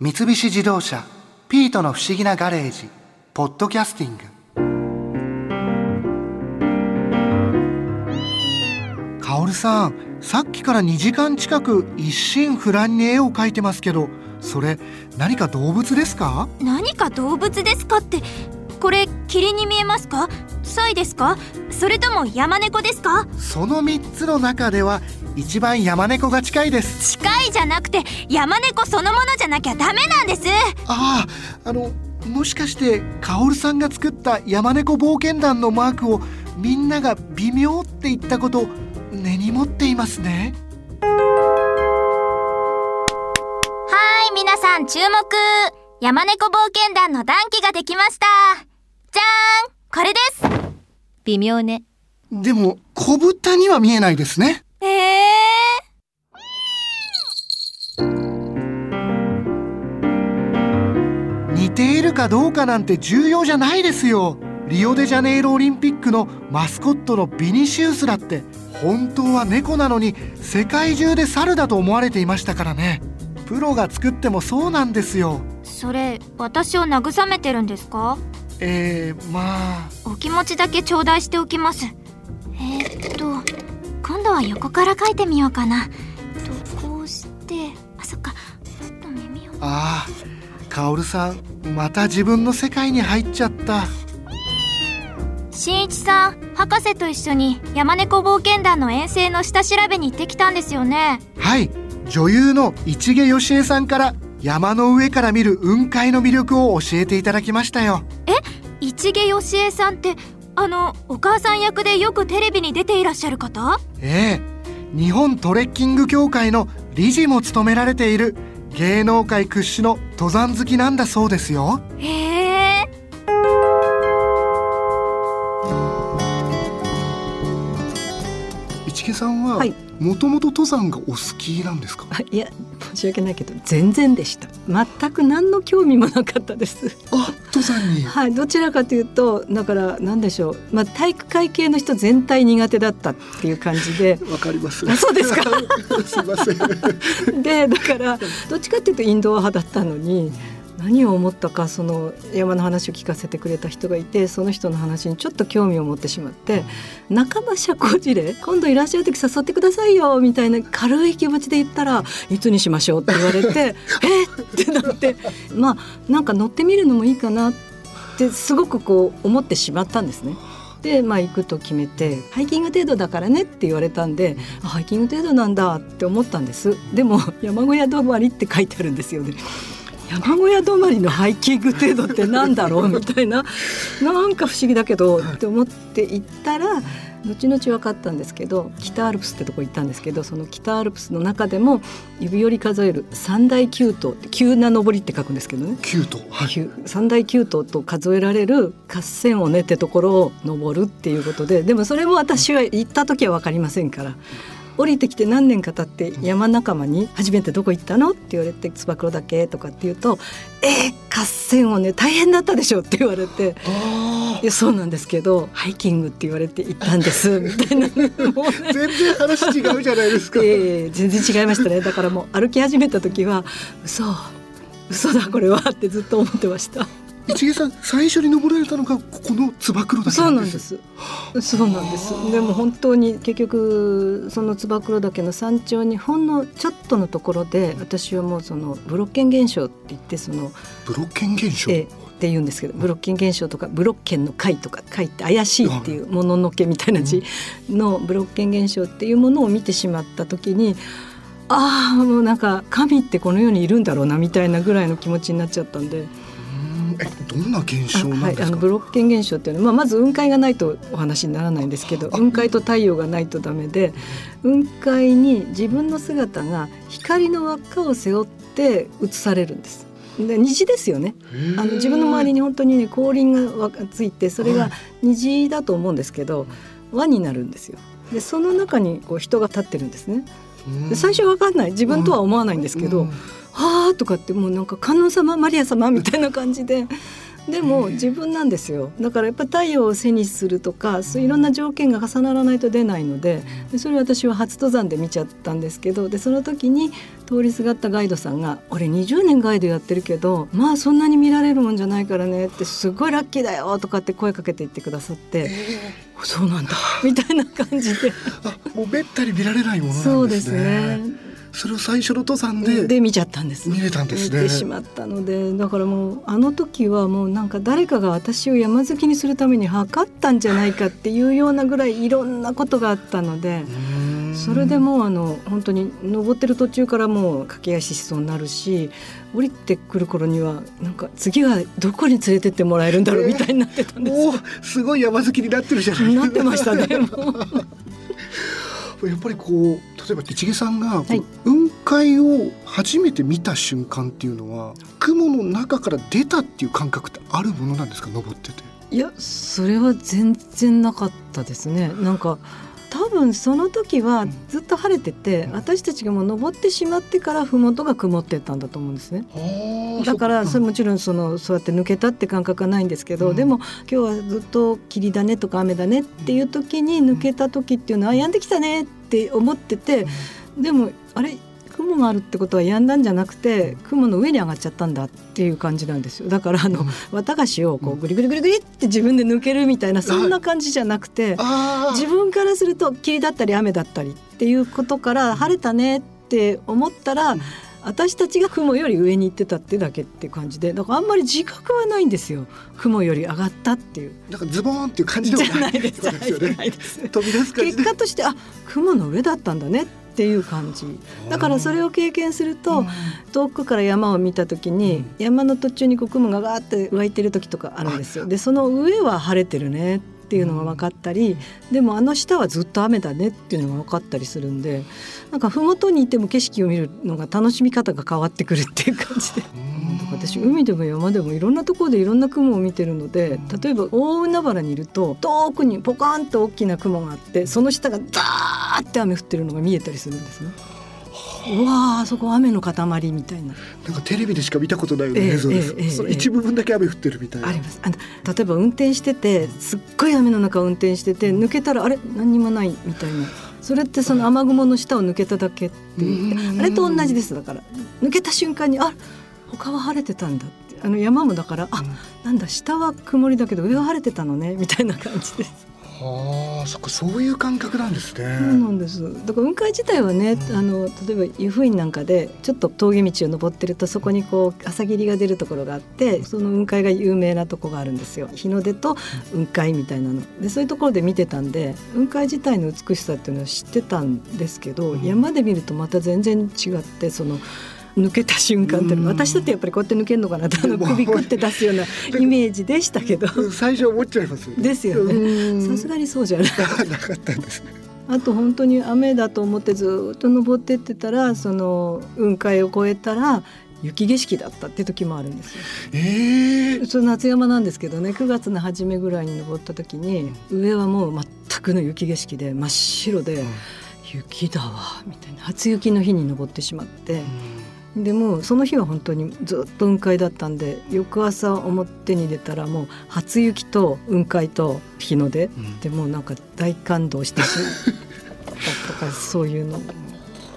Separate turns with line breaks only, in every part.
三菱自動車「ピートの不思議なガレージ」「ポッドキャスティング」カオルさんさっきから2時間近く一心不乱に絵を描いてますけどそれ何か動物ですか？
何か動物ですかってこれ霧に見えますか？サイですか？それとも山猫ですか？
その3つの中では一番山猫が近いです。
近いじゃなくて山猫そのものじゃなきゃダメなんです。
あああのもしかしてカオルさんが作った山猫冒険団のマークをみんなが微妙って言ったこと根に持っていますね。
はい皆さん注目。山猫冒険団の団旗ができました。じゃーんこれです
微妙ね。
でも小豚には見えないですね。
ええ
似ているかどうかなんて重要じゃないですよ。リオデジャネイロオリンピックのマスコットのビニシウスだって本当は猫なのに世界中で猿だと思われていましたからね。プロが作ってもそうなんですよ。
それ私を慰めてるんですか？
えー、まあ。
お気持ちだけ頂戴しておきます。えー、っと今度は横から書いてみようかな。とこうして。あそっか。ちょっと耳を。
ああカオルさんまた自分の世界に入っちゃった。
新一さん博士と一緒に山猫冒険団の遠征の下調べに行ってきたんですよね。
はい。女優の市毛よしえさんから山の上から見る雲海の魅力を教えていただきましたよ。
市毛よしえさんってあのお母さん役でよくテレビに出ていらっしゃる方？
ええ。日本トレッキング協会の理事も務められている芸能界屈指の登山好きなんだそうですよ。
へえ。
市毛さんは
はい。
もともと登山がお好きなんですか？
あいや申し訳ないけど全然でした。全く何の興味もなかったです。
あ登山に。
はいどちらかというとだから何でしょう。まあ体育会系の人全体苦手だったっていう感じで。
わかります。
あそうですか。
すいません。
でだからどっちかっていうとインドア派だったのに何を思ったかその山の話を聞かせてくれた人がいてその人の話にちょっと興味を持ってしまって半ば社交辞令？今度いらっしゃる時誘ってくださいよみたいな軽い気持ちで言ったらいつにしましょう？って言われて え？っってなってまあなんか乗ってみるのもいいかなってすごくこう思ってしまったんですね。でまあ行くと決めてハイキング程度だからねって言われたんであハイキング程度なんだって思ったんです。でも山小屋泊まりって書いてあるんですよね山小屋泊まりのハイキング程度ってなんだろうみたいな。なんか不思議だけどって思って行ったら後々分かったんですけど北アルプスってとこ行ったんですけどその北アルプスの中でも指折り数える三大急登急な登りって書くんですけどね。
キュートはい。
急三大急登と数えられる合戦をねってところを登るっていうことででもそれも私は行った時は分かりませんから降りてきて何年か経って山仲間に「初めてどこ行ったの?」って言われて「つば九郎岳」とかって言うと「えー、合戦をね大変だったでしょ」って言われて。
あ「
いやそうなんですけどハイキングって言われて行ったんです」みたいな。ね。
ー全然話違うじゃないですか、
ええ全然違いましたね。だからもう歩き始めた時は嘘嘘だこれはってずっと思ってました
市毛さん最初に登られたのがここのつば九郎岳
そう
な
んんです。すそうなんです。でも本当に結局その燕岳の山頂にほんのちょっとのところで私はもうそのブロッケン現象って言ってその
ブロッケン現象、
えって言うんですけどブロッケン現象とかブロッケンの貝とか貝って怪しいっていうもののけみたいな字のブロッケン現象っていうものを見てしまった時にああもうなんか神ってこの世にいるんだろうなみたいなぐらいの気持ちになっちゃったんで。
どんな現象なん
はい、
ですか、
あのブロッケン現象っていうのは、まあ、まず雲海がないとお話にならないんですけど雲海と太陽がないとダメで雲海に自分の姿が光の輪っかを背負って映されるんです。で虹ですよね。あの自分の周りに本当にね光輪がわついてそれ
は
が
い。
虹だと思うんですけど輪になるんですよ。でその中にこう人が立ってるんですね。で最初わかんない。自分とは思わないんですけど、
うん
はあとかってもうなんか観音様マリア様みたいな感じで。でも自分なんですよ。だからやっぱ太陽を背にするとかそういろんな条件が重ならないと出ないのででそれ私は初登山で見ちゃったんですけどでその時に通りすがったガイドさんが「俺20年ガイドやってるけどまあそんなに見られるもんじゃないからね」ってすごいラッキーだよとかって声かけて言ってくださって。そうなんだみたいな感じで。
あもうめったに見られないものなんですね。
そうですね
それを最初の登山で
で見ちゃったんです。
見れたんですね。
見てしまったのでだからもうあの時はもうなんか誰かが私を山好きにするために測ったんじゃないかっていうようなぐらいいろんなことがあったのでそれでもうあの本当に登ってる途中からもう駆け足しそうになるし降りてくる頃にはなんか次はどこに連れてってもらえるんだろうみたいになってたんです、え
ー、すごい山好きになってるじゃない
なってましたね
やっぱりこう例えば市毛さんが、はい、雲海を初めて見た瞬間っていうのは雲の中から出たっていう感覚ってあるものなんですか？登ってて。
いやそれは全然なかったですね。なんか多分その時はずっと晴れてて、私たちがもう登ってしまってから麓が曇ってたんだと思うんですね。だからそれもちろんそのそうやって抜けたって感覚はないんですけど、うん、でも今日はずっと霧だねとか雨だねっていう時に抜けた時っていうのはやんできたねって思ってて、でもあれ雲があるってことは止んだんじゃなくて雲の上に上がっちゃったんだっていう感じなんですよ。だからあの、うん、綿菓子をこうグリグリグリグリって自分で抜けるみたいなそんな感じじゃなくて自分からすると霧だったり雨だったりっていうことから晴れたねって思ったら、うん。私たちが雲より上に行ってたってだけって感じでだからあんまり自覚はないんですよ。雲より上がったっていう。
なんかズボーンっていう感じで
もないですよね。
飛び出す
結果としてあ雲の上だったんだねっていう感じ。だからそれを経験すると、遠くから山を見た時に、山の途中にこう雲がガーって湧いてる時とかあるんですよ。でその上は晴れてるねっていうのが分かったり、でもあの下はずっと雨だねっていうのが分かったりするんでなんか麓にいても景色を見るのが楽しみ方が変わってくるっていう感じで。私海でも山でもいろんなところでいろんな雲を見てるので例えば大海原にいると遠くにポカンと大きな雲があってその下がダーって雨降ってるのが見えたりするんですね。うわあそこ雨の塊みたいな。
なんかテレビでしか見たことないような映像です、えーえー、その一部分だけ雨降ってるみたいな。
あります。あの例えば運転しててすっごい雨の中運転してて抜けたらあれ？何にもないみたいな。それってその雨雲の下を抜けただけってあれと同じですだから。抜けた瞬間にあ他は晴れてたんだってあの山もだから、あなんだ下は曇りだけど上は晴れてたのねみたいな感じです。
はあ、そっかそういう感覚なんですね。
そうなんです。だから雲海自体はね、うん、あの例えば湯布院なんかでちょっと峠道を登ってるとそこにこう朝霧が出るところがあってその雲海が有名なとこがあるんですよ。日の出と雲海みたいなのでそういうところで見てたんで雲海自体の美しさっていうのは知ってたんですけど、うん、山で見るとまた全然違ってその。抜けた瞬間って私だってやっぱりこうやって抜けるのかなと。あの首くって出すようなイメージでしたけど。
最初思っちゃいます。
ですよね。さすがにそうじゃない。
なかったんです。ね
あと本当に雨だと思ってずっと登ってってたらその雲海を越えたら雪景色だったって時もあるんですよ。
えー、
その夏山なんですけどね。9月の初めぐらいに登った時に上はもう全くの雪景色で真っ白で、雪だわみたいな初雪の日に登ってしまって。でもその日は本当にずっと雲海だったんで翌朝表に出たらもう初雪と雲海と日の出、うん、でもなんか大感動してしまったとかそういうの。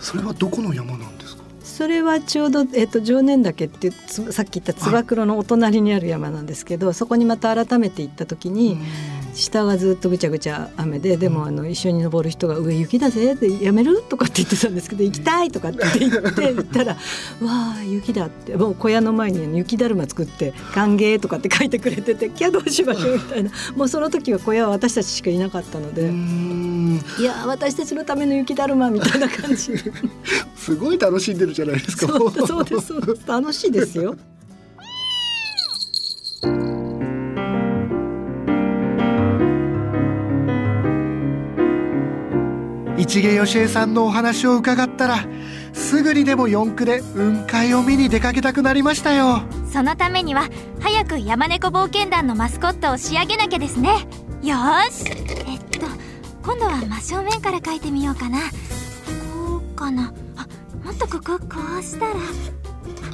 それはどこの山なんですか？
それはちょうど、えーと、常念岳ってさっき言ったつば九郎のお隣にある山なんですけどそこにまた改めて行った時に。うん下がずっとぐちゃぐちゃ雨ででもあの一緒に登る人が「上雪だぜ」って「やめる?」とかって言ってたんですけど「行きたい!」とかって言って言ったら「わあ雪だ」ってもう小屋の前に雪だるま作って「歓迎」とかって書いてくれてて「キャどうしましょう」みたいなもうその時は小屋は私たちしかいなかったので。いや私たちのための雪だるまみたいな感じ。
すごい楽しんでるじゃないですか。
そうですそうです。楽しいですよ
市毛義恵さんのお話を伺ったらすぐにでも四駆で雲海を見に出かけたくなりましたよ。
そのためには早く山猫冒険団のマスコットを仕上げなきゃですね。よし。えっと今度は真正面から描いてみようかな。こうかな。あもっとこここうしたら。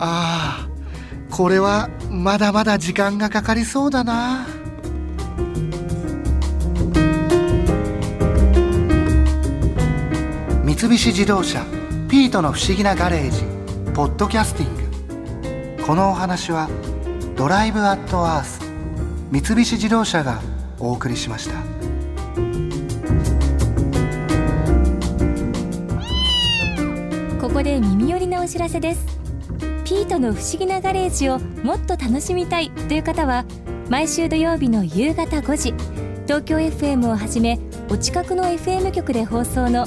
ああ
これはまだまだ時間がかかりそうだな三菱自動車ピートの不思議なガレージポッドキャスティングこのお話はドライブアットアース三菱自動車がお送りしました。
ここで耳寄りなお知らせですピートの不思議なガレージをもっと楽しみたいという方は毎週土曜日の夕方5時東京 FM をはじめお近くの FM 局で放送の